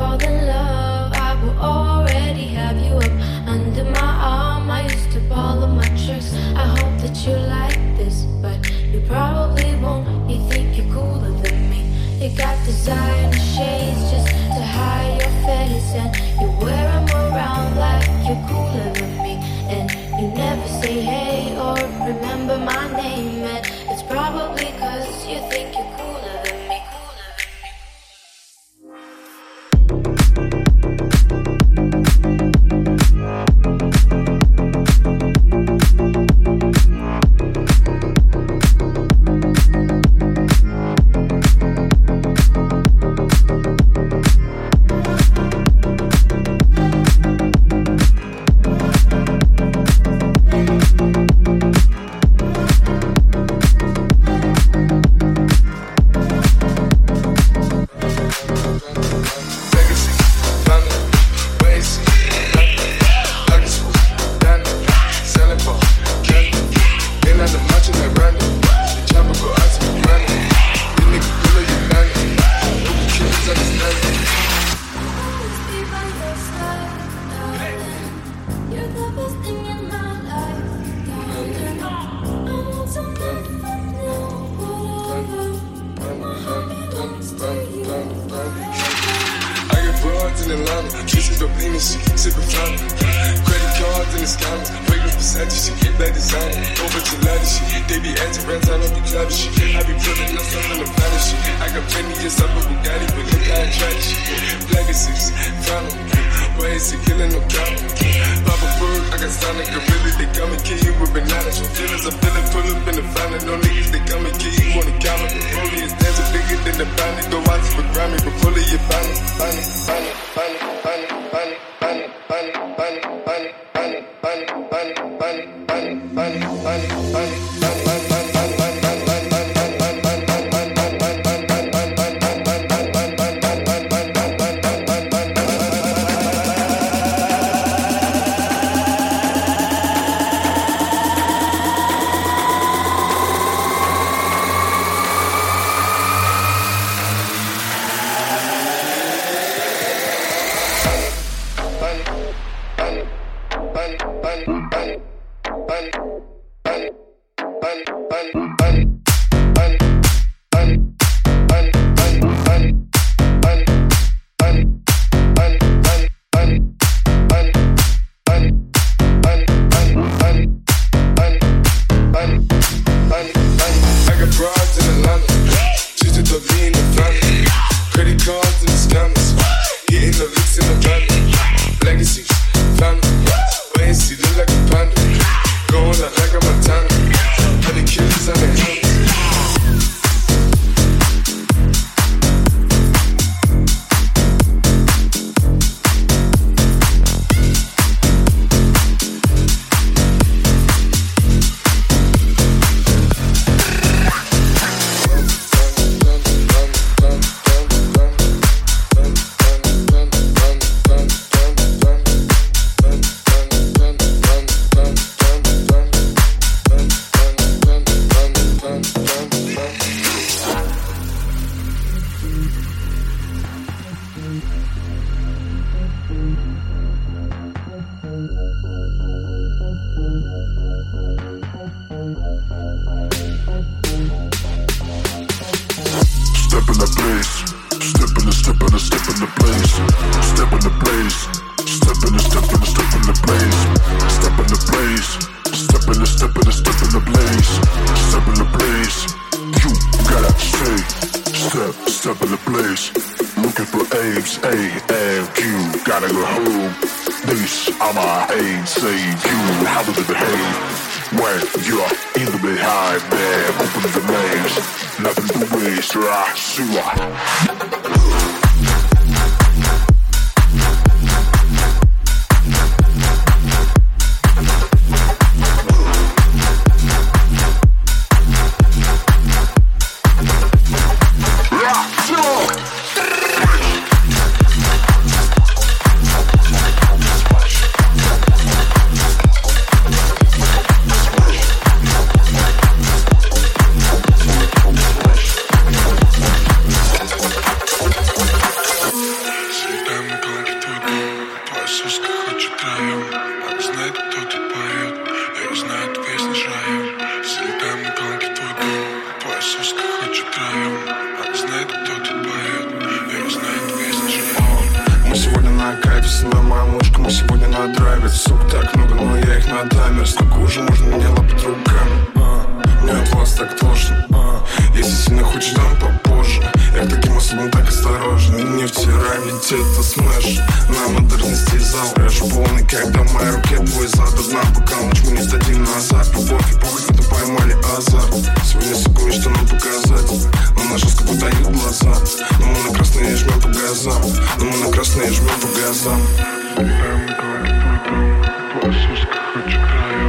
fall in love, I will already have you up under my arm. I used to follow my tricks. I hope that you like this, but you probably won't. You think you're cooler than me. You got designer shades just to hide your face, and you wear 'em around like you're cooler than me. And you never say hey or remember my name, and it's probably 'cause you think Bye. Step, step in the place. Looking for aims, A and Q. Gotta go home. These are my aims. Say you, how does it behave? When you're in the behind there, open the names. Nothing to waste, right? глазам Но мы на красные жмем по газам Я хочу края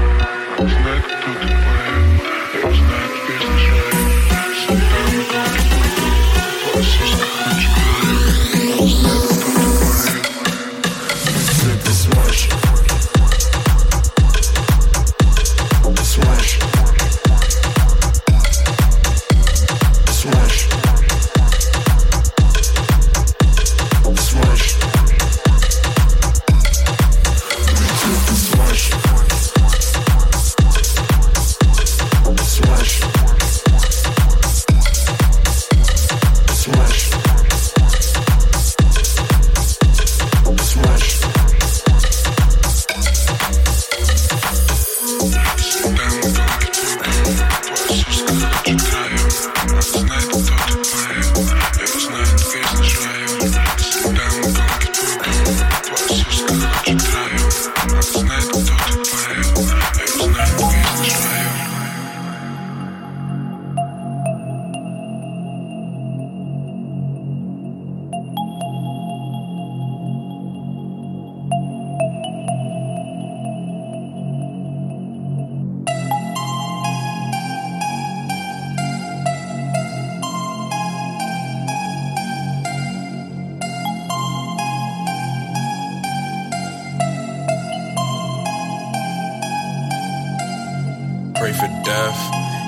pray for death,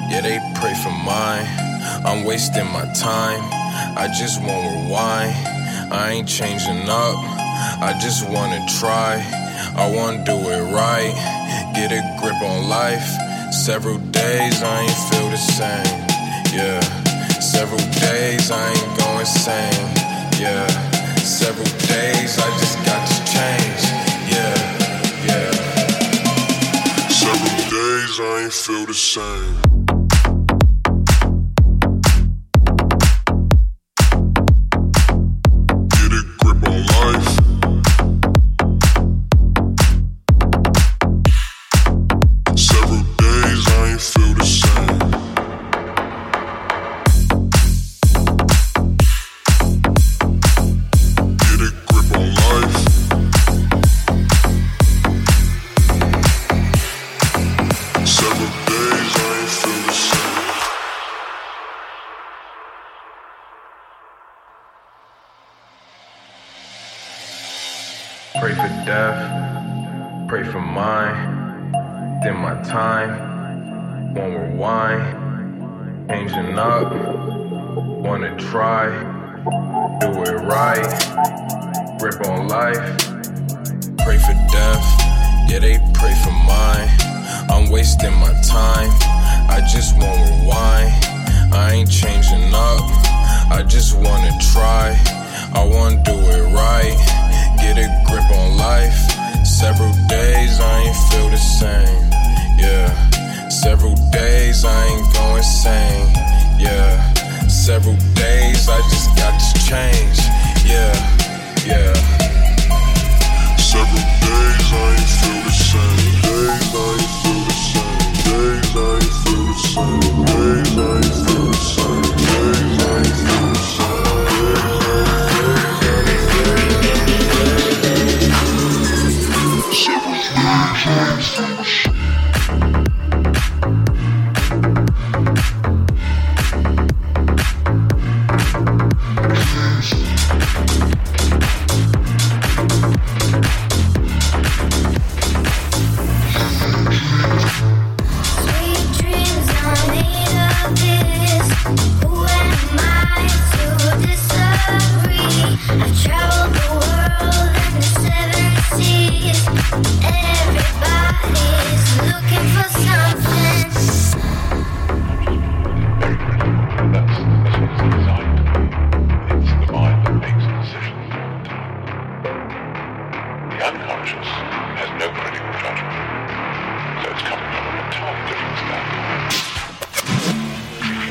yeah, they pray for mine. I'm wasting my time, I just won't rewind. I ain't changing up, I just wanna try. I wanna do it right, get a grip on life. Several days I ain't feel the same, yeah. Several days I ain't going sane, yeah. Several days I just got to change, days I ain't feel the same. I just wanna try. I wanna do it right, get a grip on life. Several days I ain't feel the same, yeah. Several days I ain't going sane, yeah. Several days I just got to change, yeah, yeah. Several days I ain't feel the same. Days I ain't feel the same. Days I ain't feel the same. Days I ain't feel the same. Days I ain't feel the same. change.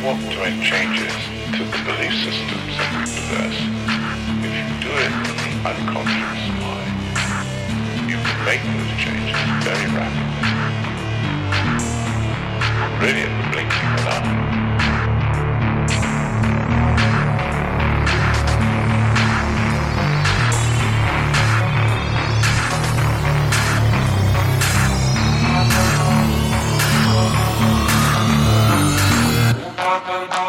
Want to make changes to the belief systems that we possess, if you do it in the unconscious mind, you can make those changes very rapidly. Really at the blinking of an eye. bum bum bum.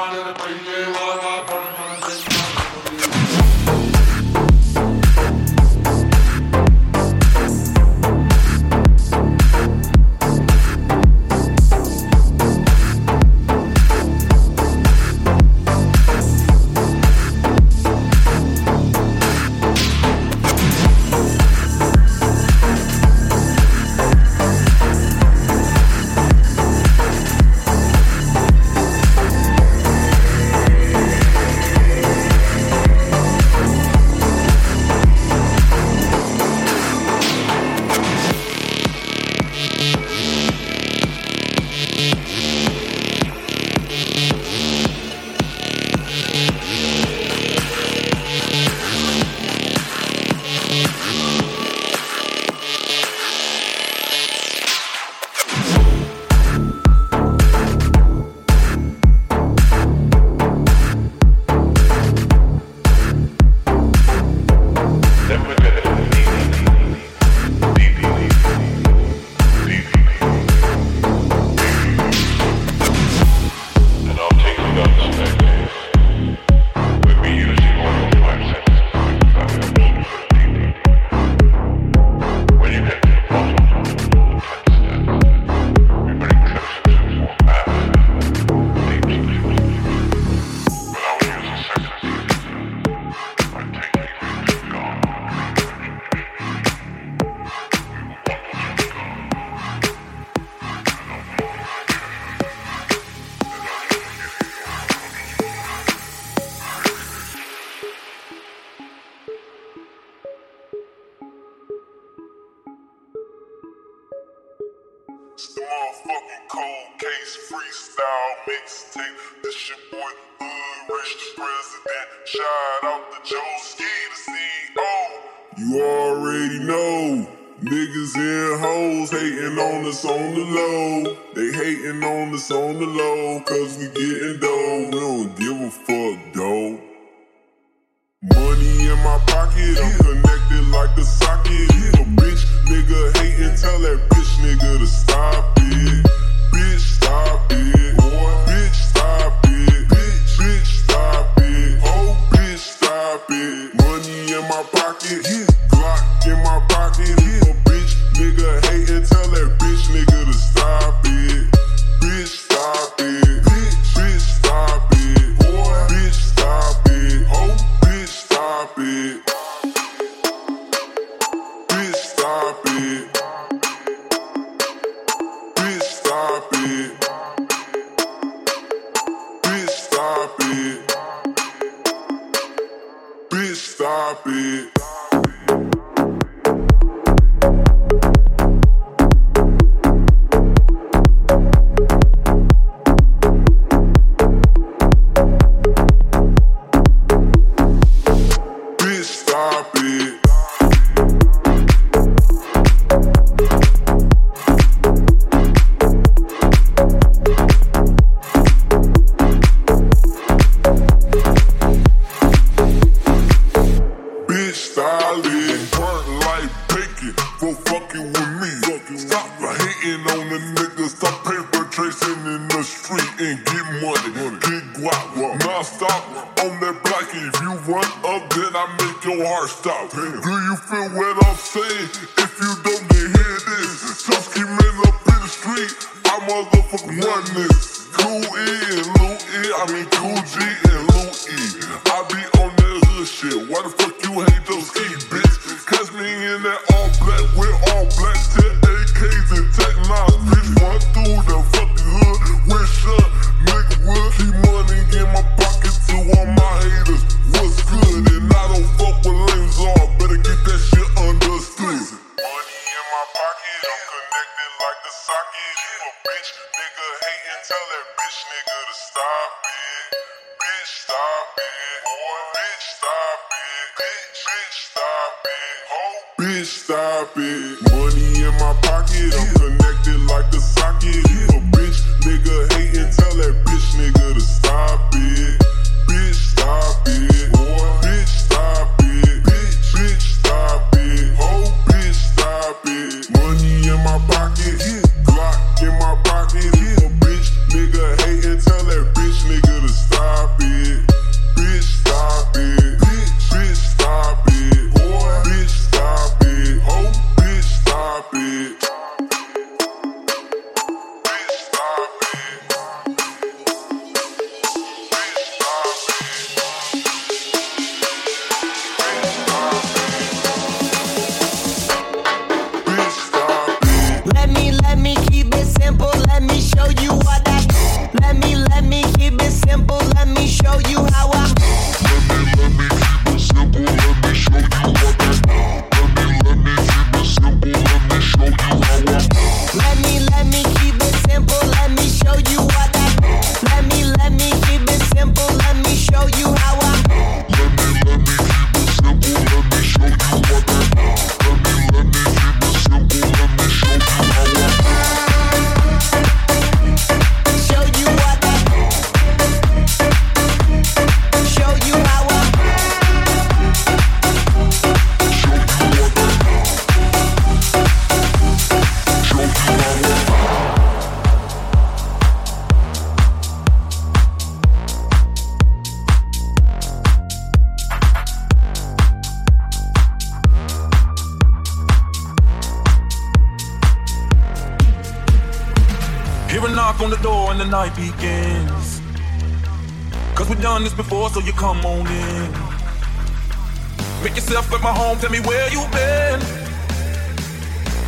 Tell me where you been.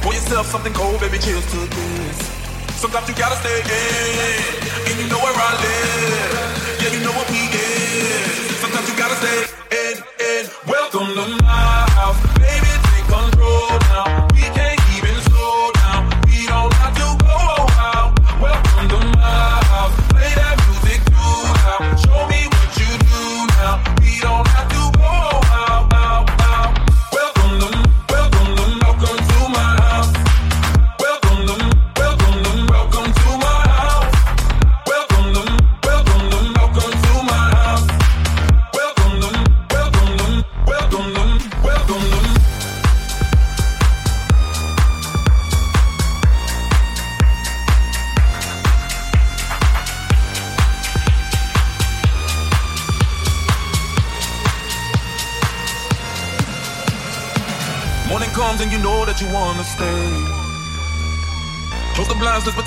Pour yourself something cold, baby, chills to this. Sometimes you gotta stay in.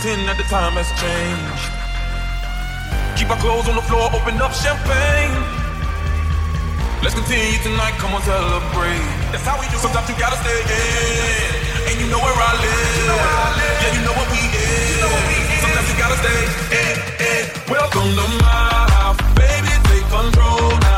pretend that the time has changed. Keep our clothes on the floor, open up champagne. Let's continue tonight, come on, celebrate. That's how we do. Sometimes you gotta stay in, and you know where I live. You know where I live. Yeah, you know what we is. You know what we is. Sometimes you gotta stay in, in. Welcome to my house, baby, take control now.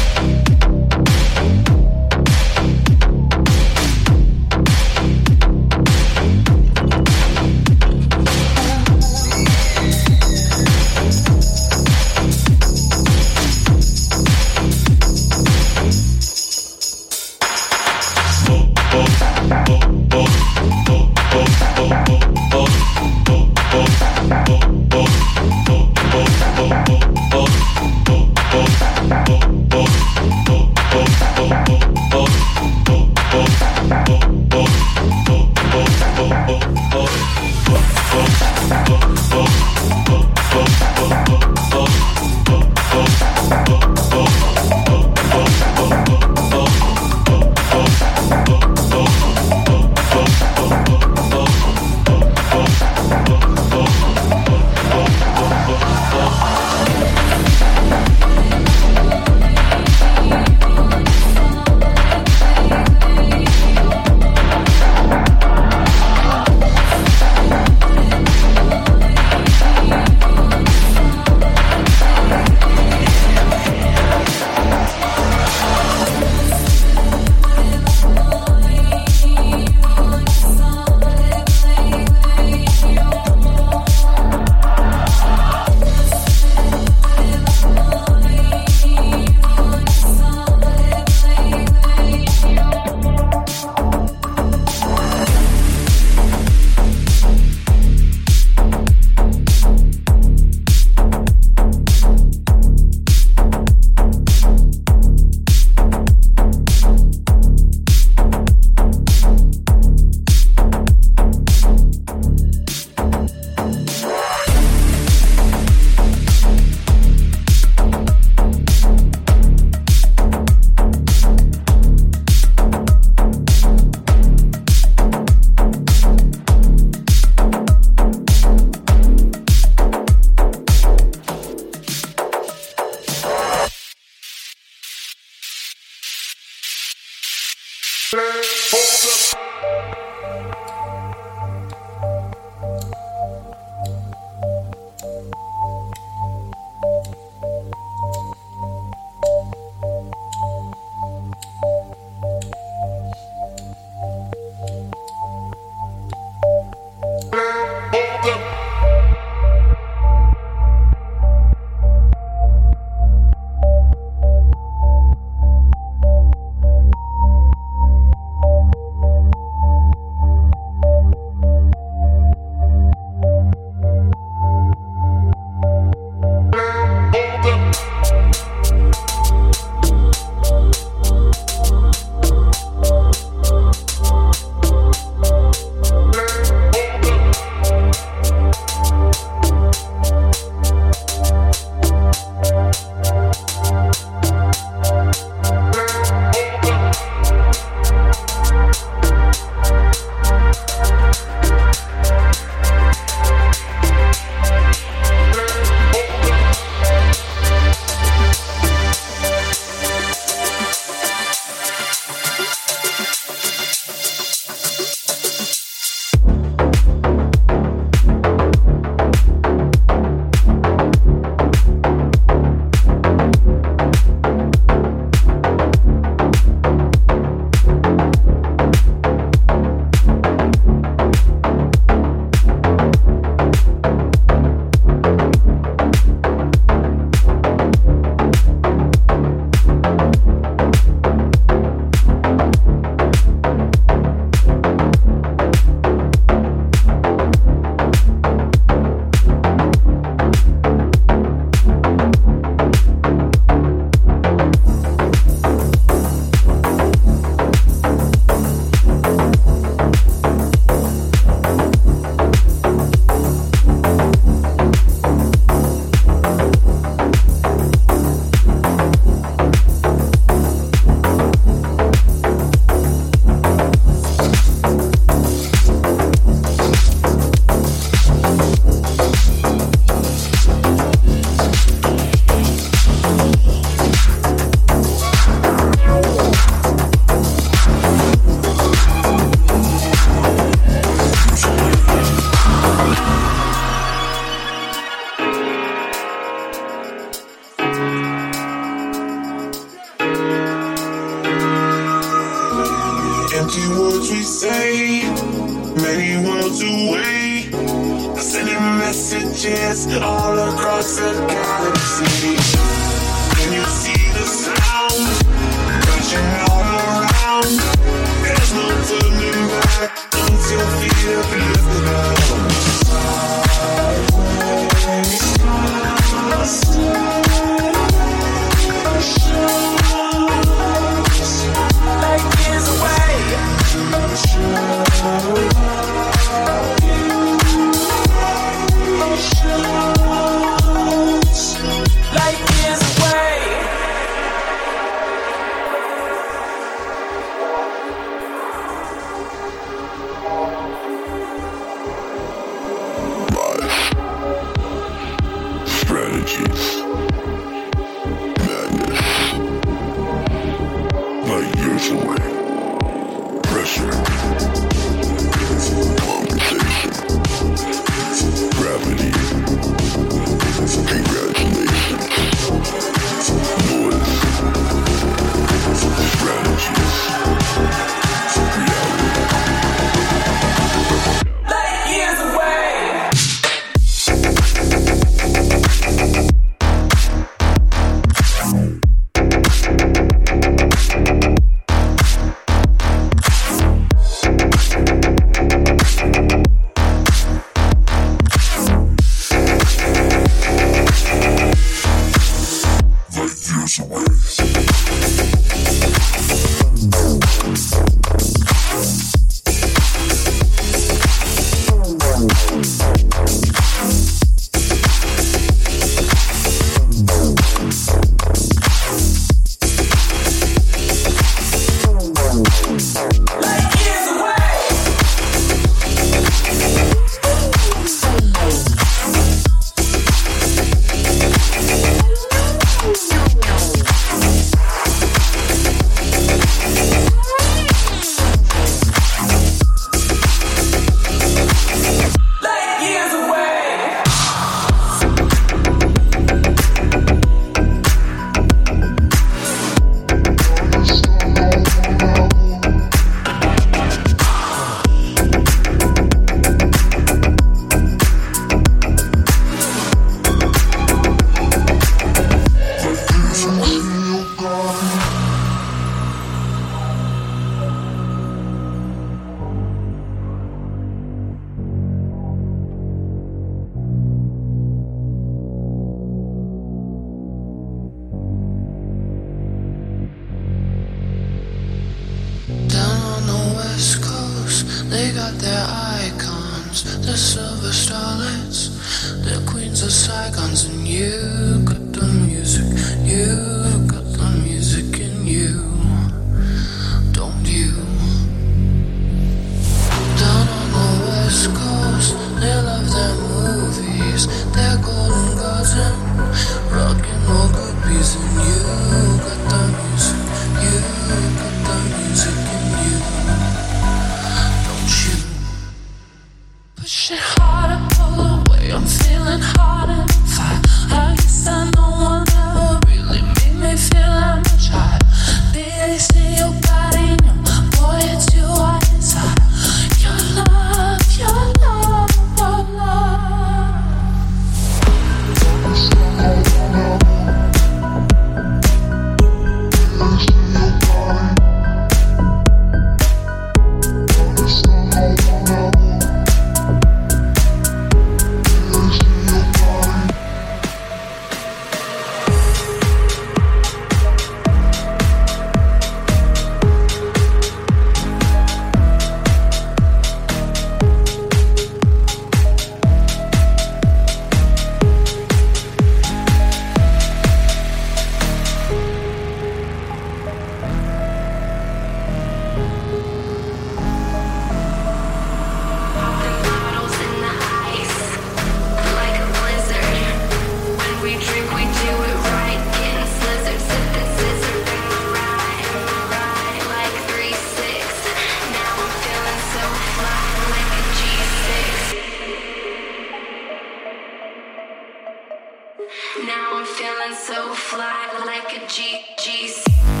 Now I'm feeling so fly like a G G C.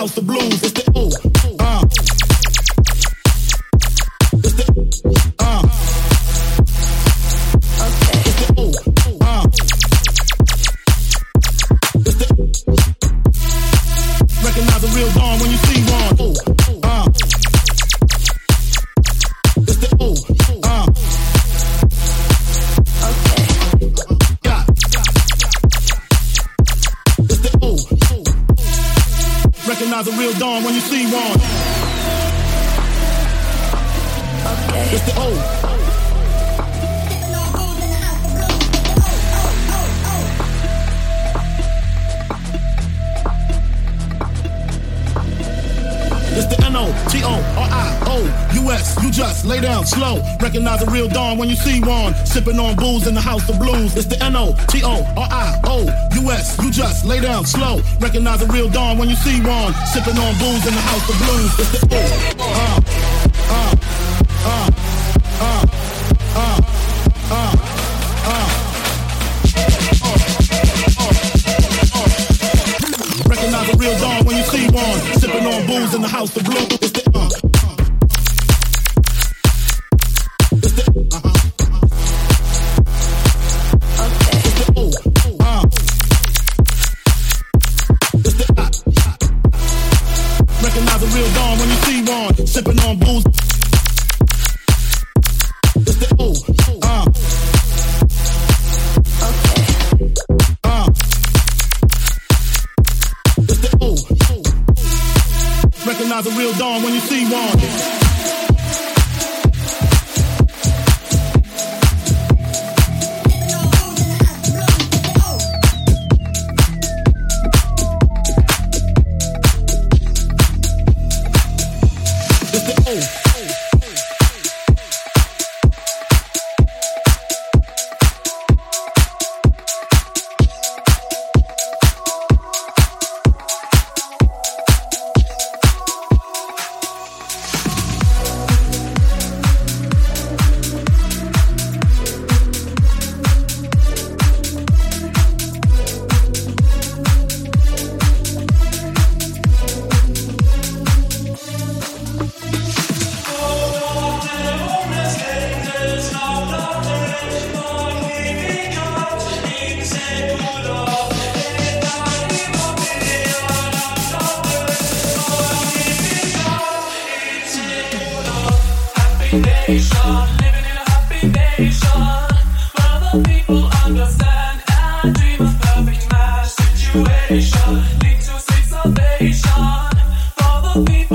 It's Sipping on booze in the house of blues. It's the N-O-T-O-R-I-O-U-S. You just lay down slow. Recognize a real dawn when you see one. Sipping on booze in the house of blues. It's the O. Sipping on booze. It's the O. Uh. Uh. It's the O. Recognize a real dawn when you see one.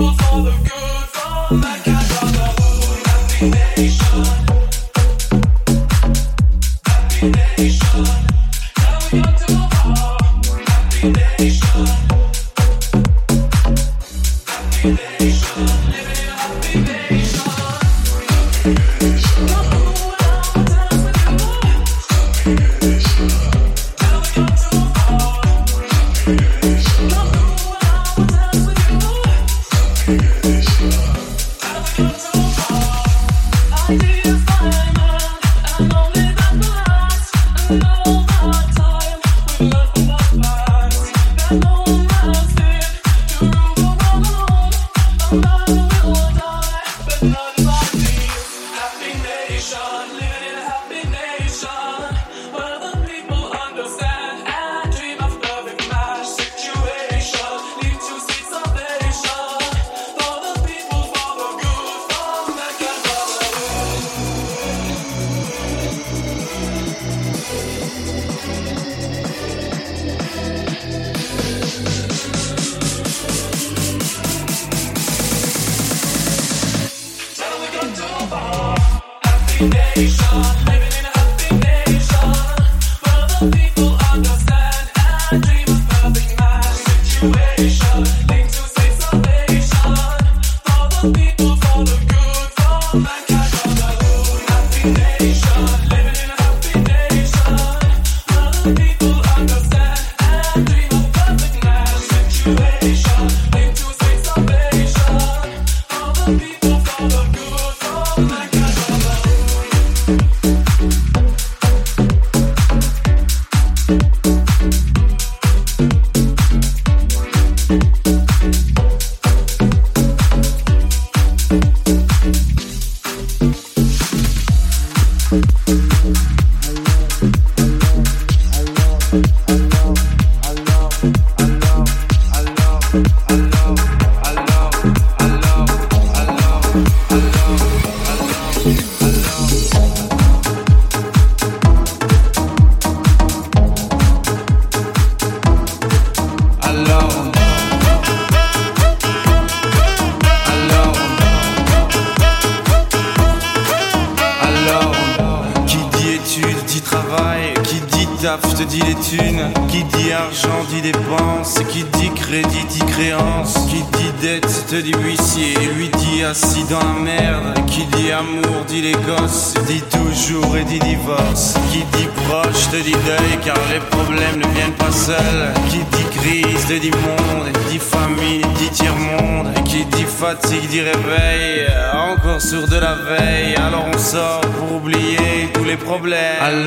Thank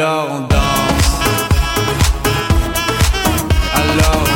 Alors on danse. Alors